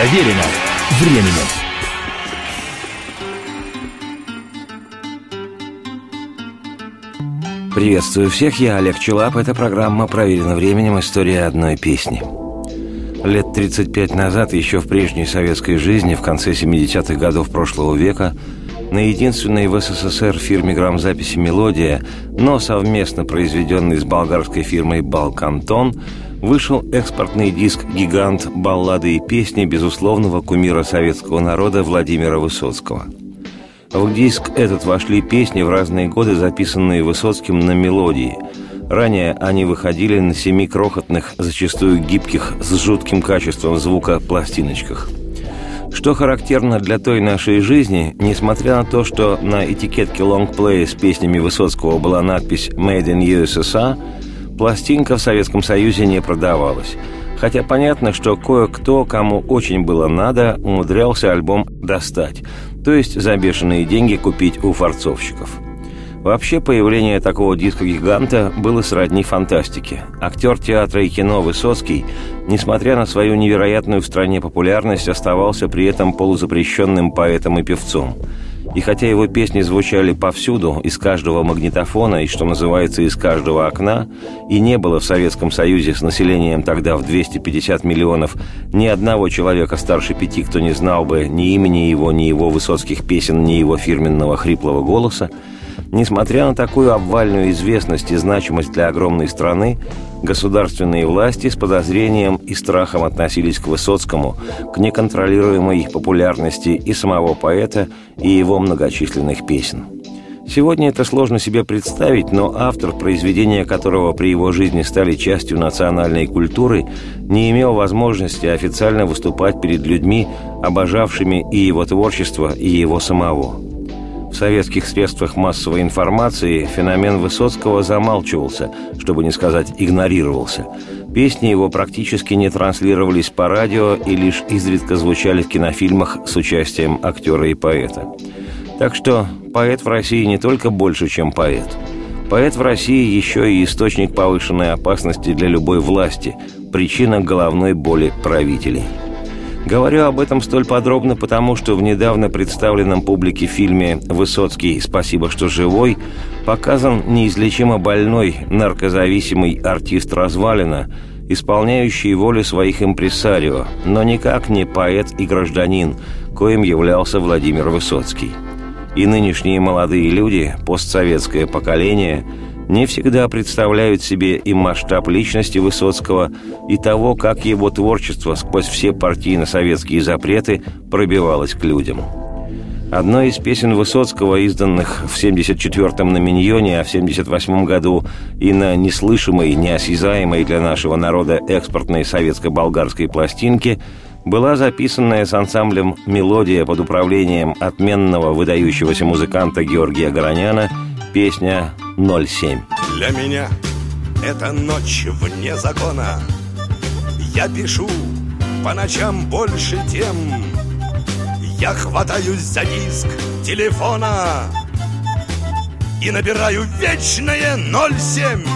Проверено временем. Приветствую всех, я Олег Челап. Это программа «Проверено временем. История одной песни». Лет 35 назад, еще в прежней советской жизни, в конце 70-х годов прошлого века, на единственной в СССР фирме грамзаписи «Мелодия», но совместно произведенной с болгарской фирмой «Балкантон», вышел экспортный диск «Гигант. Баллады и песни» безусловного кумира советского народа Владимира Высоцкого. В диск этот вошли песни в разные годы, записанные Высоцким на мелодии. Ранее они выходили на семи крохотных, зачастую гибких, с жутким качеством звука пластиночках. Что характерно для той нашей жизни, несмотря на то, что на этикетке лонгплея с песнями Высоцкого была надпись «Made in USSR», пластинка в Советском Союзе не продавалась. Хотя понятно, что кое-кто, кому очень было надо, умудрялся альбом достать, то есть за бешеные деньги купить у форцовщиков. Вообще, появление такого диска-гиганта было сродни фантастике. Актер театра и кино Высоцкий, несмотря на свою невероятную в стране популярность, оставался при этом полузапрещенным поэтом и певцом – и хотя его песни звучали повсюду, из каждого магнитофона и, что называется, из каждого окна, и не было в Советском Союзе с населением тогда в 250 миллионов ни одного человека старше пяти, кто не знал бы ни имени его, ни его высоцких песен, ни его фирменного хриплого голоса, Несмотря на такую обвальную известность и значимость для огромной страны, государственные власти с подозрением и страхом относились к Высоцкому, к неконтролируемой популярности и самого поэта, и его многочисленных песен. Сегодня это сложно себе представить, но автор, произведения которого при его жизни стали частью национальной культуры, не имел возможности официально выступать перед людьми, обожавшими и его творчество, и его самого. В советских средствах массовой информации феномен Высоцкого замалчивался, чтобы не сказать игнорировался. Песни его практически не транслировались по радио и лишь изредка звучали в кинофильмах с участием актера и поэта. Так что поэт в России не только больше, чем поэт. Поэт в России еще и источник повышенной опасности для любой власти, причина головной боли правителей – Говорю об этом столь подробно, потому что в недавно представленном публике фильме «Высоцкий. Спасибо, что живой» показан неизлечимо больной, наркозависимый артист Развалина, исполняющий волю своих импресарио, но никак не поэт и гражданин, коим являлся Владимир Высоцкий. И нынешние молодые люди, постсоветское поколение – не всегда представляют себе и масштаб личности Высоцкого, и того, как его творчество сквозь все партийно-советские запреты пробивалось к людям. Одной из песен Высоцкого, изданных в 74-м на Миньоне, а в 78 году и на неслышимой, неосязаемой для нашего народа экспортной советско-болгарской пластинке, была записанная с ансамблем «Мелодия» под управлением отменного выдающегося музыканта Георгия Гороняна песня 07. Для меня это ночь вне закона. Я пишу по ночам больше тем. Я хватаюсь за диск телефона и набираю вечное 07.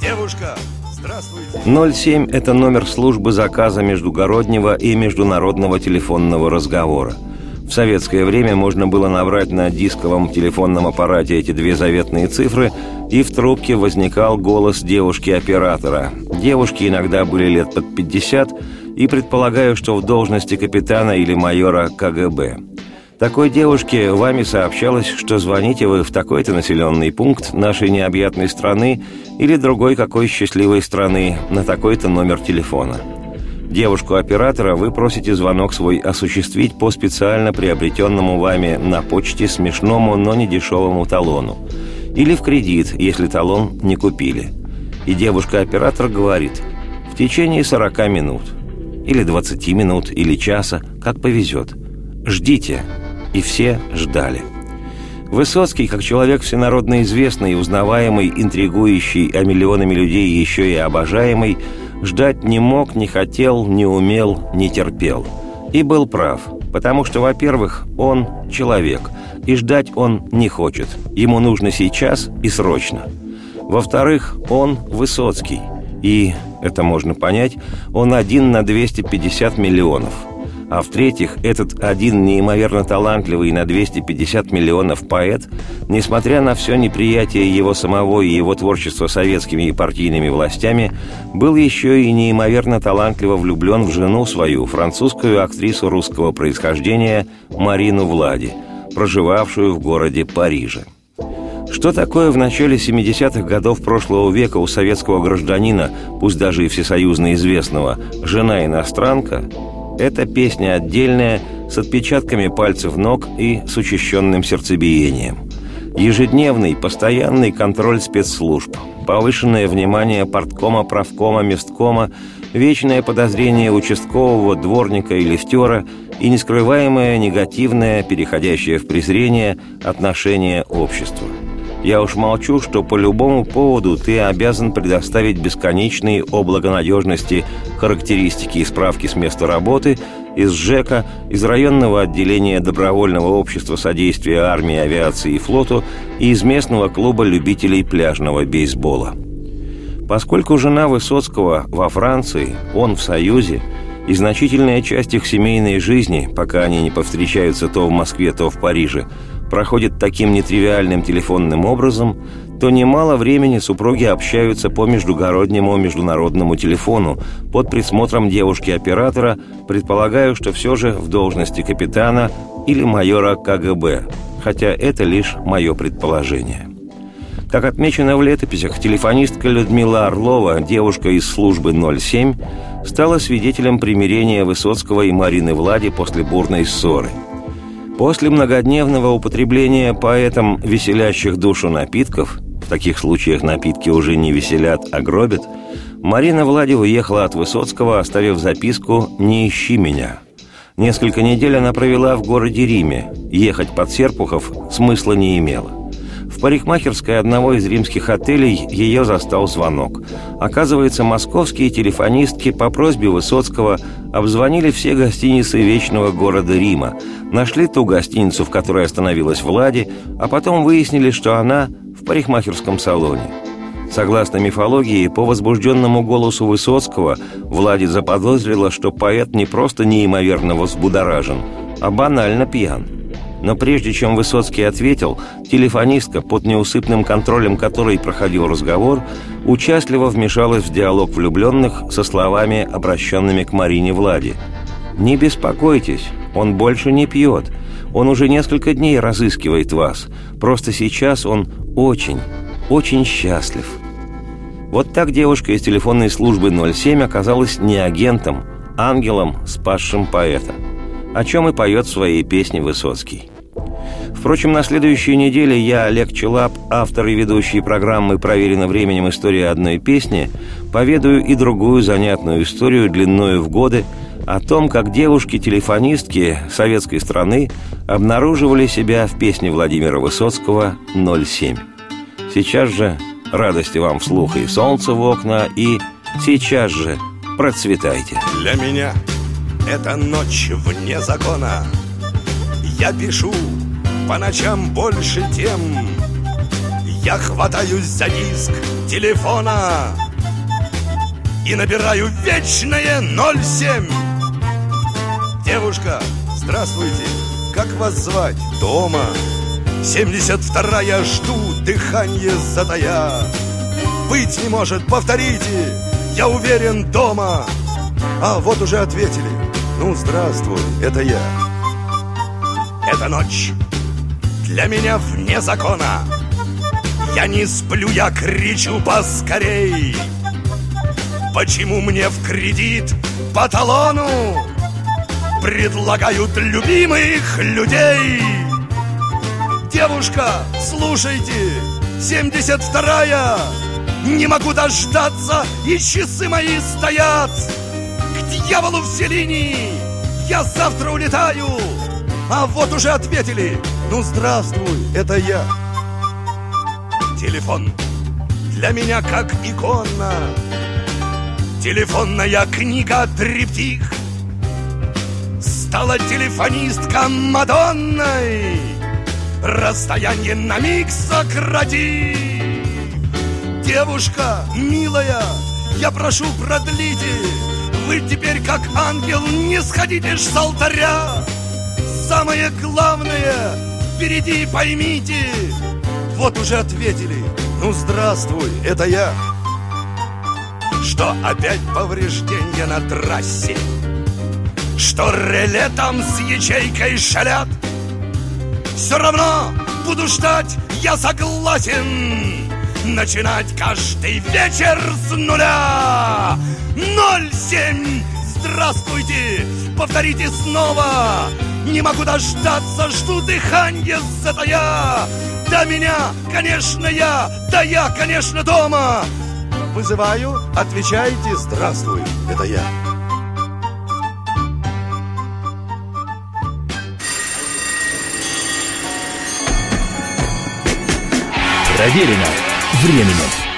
Девушка, здравствуйте. 07 – это номер службы заказа междугороднего и международного телефонного разговора – в советское время можно было набрать на дисковом телефонном аппарате эти две заветные цифры, и в трубке возникал голос девушки-оператора. Девушки иногда были лет под 50, и предполагаю, что в должности капитана или майора КГБ. Такой девушке вами сообщалось, что звоните вы в такой-то населенный пункт нашей необъятной страны или другой какой счастливой страны на такой-то номер телефона – Девушку-оператора вы просите звонок свой осуществить по специально приобретенному вами на почте смешному, но не дешевому талону. Или в кредит, если талон не купили. И девушка-оператор говорит «в течение 40 минут». Или 20 минут, или часа, как повезет. Ждите. И все ждали. Высоцкий, как человек всенародно известный, узнаваемый, интригующий, а миллионами людей еще и обожаемый – Ждать не мог, не хотел, не умел, не терпел. И был прав, потому что, во-первых, он человек, и ждать он не хочет. Ему нужно сейчас и срочно. Во-вторых, он Высоцкий, и это можно понять, он один на 250 миллионов – а в-третьих, этот один неимоверно талантливый на 250 миллионов поэт, несмотря на все неприятие его самого и его творчества советскими и партийными властями, был еще и неимоверно талантливо влюблен в жену свою, французскую актрису русского происхождения Марину Влади, проживавшую в городе Париже. Что такое в начале 70-х годов прошлого века у советского гражданина, пусть даже и всесоюзно известного, жена-иностранка – эта песня отдельная, с отпечатками пальцев ног и с учащенным сердцебиением. Ежедневный, постоянный контроль спецслужб, повышенное внимание порткома, правкома, месткома, вечное подозрение участкового, дворника и лифтера. И нескрываемое негативное, переходящее в презрение, отношение общества – я уж молчу, что по любому поводу ты обязан предоставить бесконечные о благонадежности характеристики и справки с места работы из ЖЭКа, из районного отделения Добровольного общества содействия армии, авиации и флоту и из местного клуба любителей пляжного бейсбола. Поскольку жена Высоцкого во Франции, он в Союзе, и значительная часть их семейной жизни, пока они не повстречаются то в Москве, то в Париже – проходит таким нетривиальным телефонным образом, то немало времени супруги общаются по междугороднему международному телефону под присмотром девушки-оператора, предполагаю, что все же в должности капитана или майора КГБ, хотя это лишь мое предположение. Как отмечено в летописях, телефонистка Людмила Орлова, девушка из службы 07, стала свидетелем примирения Высоцкого и Марины Влади после бурной ссоры – После многодневного употребления поэтом веселящих душу напитков, в таких случаях напитки уже не веселят, а гробят, Марина Влади уехала от Высоцкого, оставив записку «Не ищи меня». Несколько недель она провела в городе Риме. Ехать под Серпухов смысла не имело. В парикмахерской одного из римских отелей ее застал звонок. Оказывается, московские телефонистки по просьбе Высоцкого обзвонили все гостиницы вечного города Рима, нашли ту гостиницу, в которой остановилась Влади, а потом выяснили, что она в парикмахерском салоне. Согласно мифологии, по возбужденному голосу Высоцкого, Влади заподозрила, что поэт не просто неимоверно взбудоражен, а банально пьян – но прежде чем Высоцкий ответил, телефонистка, под неусыпным контролем которой проходил разговор, участливо вмешалась в диалог влюбленных со словами, обращенными к Марине Влади. «Не беспокойтесь, он больше не пьет. Он уже несколько дней разыскивает вас. Просто сейчас он очень, очень счастлив». Вот так девушка из телефонной службы 07 оказалась не агентом, ангелом, спасшим поэта – о чем и поет в своей песне Высоцкий. Впрочем, на следующей неделе я, Олег Челап, автор и ведущий программы «Проверено временем. История одной песни», поведаю и другую занятную историю длиною в годы о том, как девушки-телефонистки советской страны обнаруживали себя в песне Владимира Высоцкого «07». Сейчас же радости вам вслух и солнце в окна, и сейчас же процветайте. Для меня это ночь вне закона Я пишу по ночам больше тем. Я хватаюсь за диск телефона И набираю вечное 07 Девушка, здравствуйте, как вас звать? Дома. 72-я жду, дыхание затая. Быть не может, повторите, я уверен, дома. А вот уже ответили. Ну, здравствуй, это я. Эта ночь для меня вне закона Я не сплю, я кричу поскорей Почему мне в кредит по талону Предлагают любимых людей Девушка, слушайте, 72-я Не могу дождаться, и часы мои стоят дьяволу все линии! Я завтра улетаю! А вот уже ответили! Ну, здравствуй, это я! Телефон для меня как икона. Телефонная книга триптих Стала телефонистка Мадонной. Расстояние на миг сократи. Девушка, милая, Я прошу, продлите. Вы теперь как ангел не сходите ж с алтаря Самое главное. Впереди поймите. Вот уже ответили. Ну здравствуй, это я. Что опять повреждения на трассе? Что реле там с ячейкой шалят? Все равно буду ждать, я согласен. Начинать каждый вечер с нуля. Ноль семь, здравствуйте, повторите снова Не могу дождаться, жду дыхание затая Да меня, конечно, я, да я, конечно, дома. Вызываю, отвечайте, здравствуй, это я Проверено временем.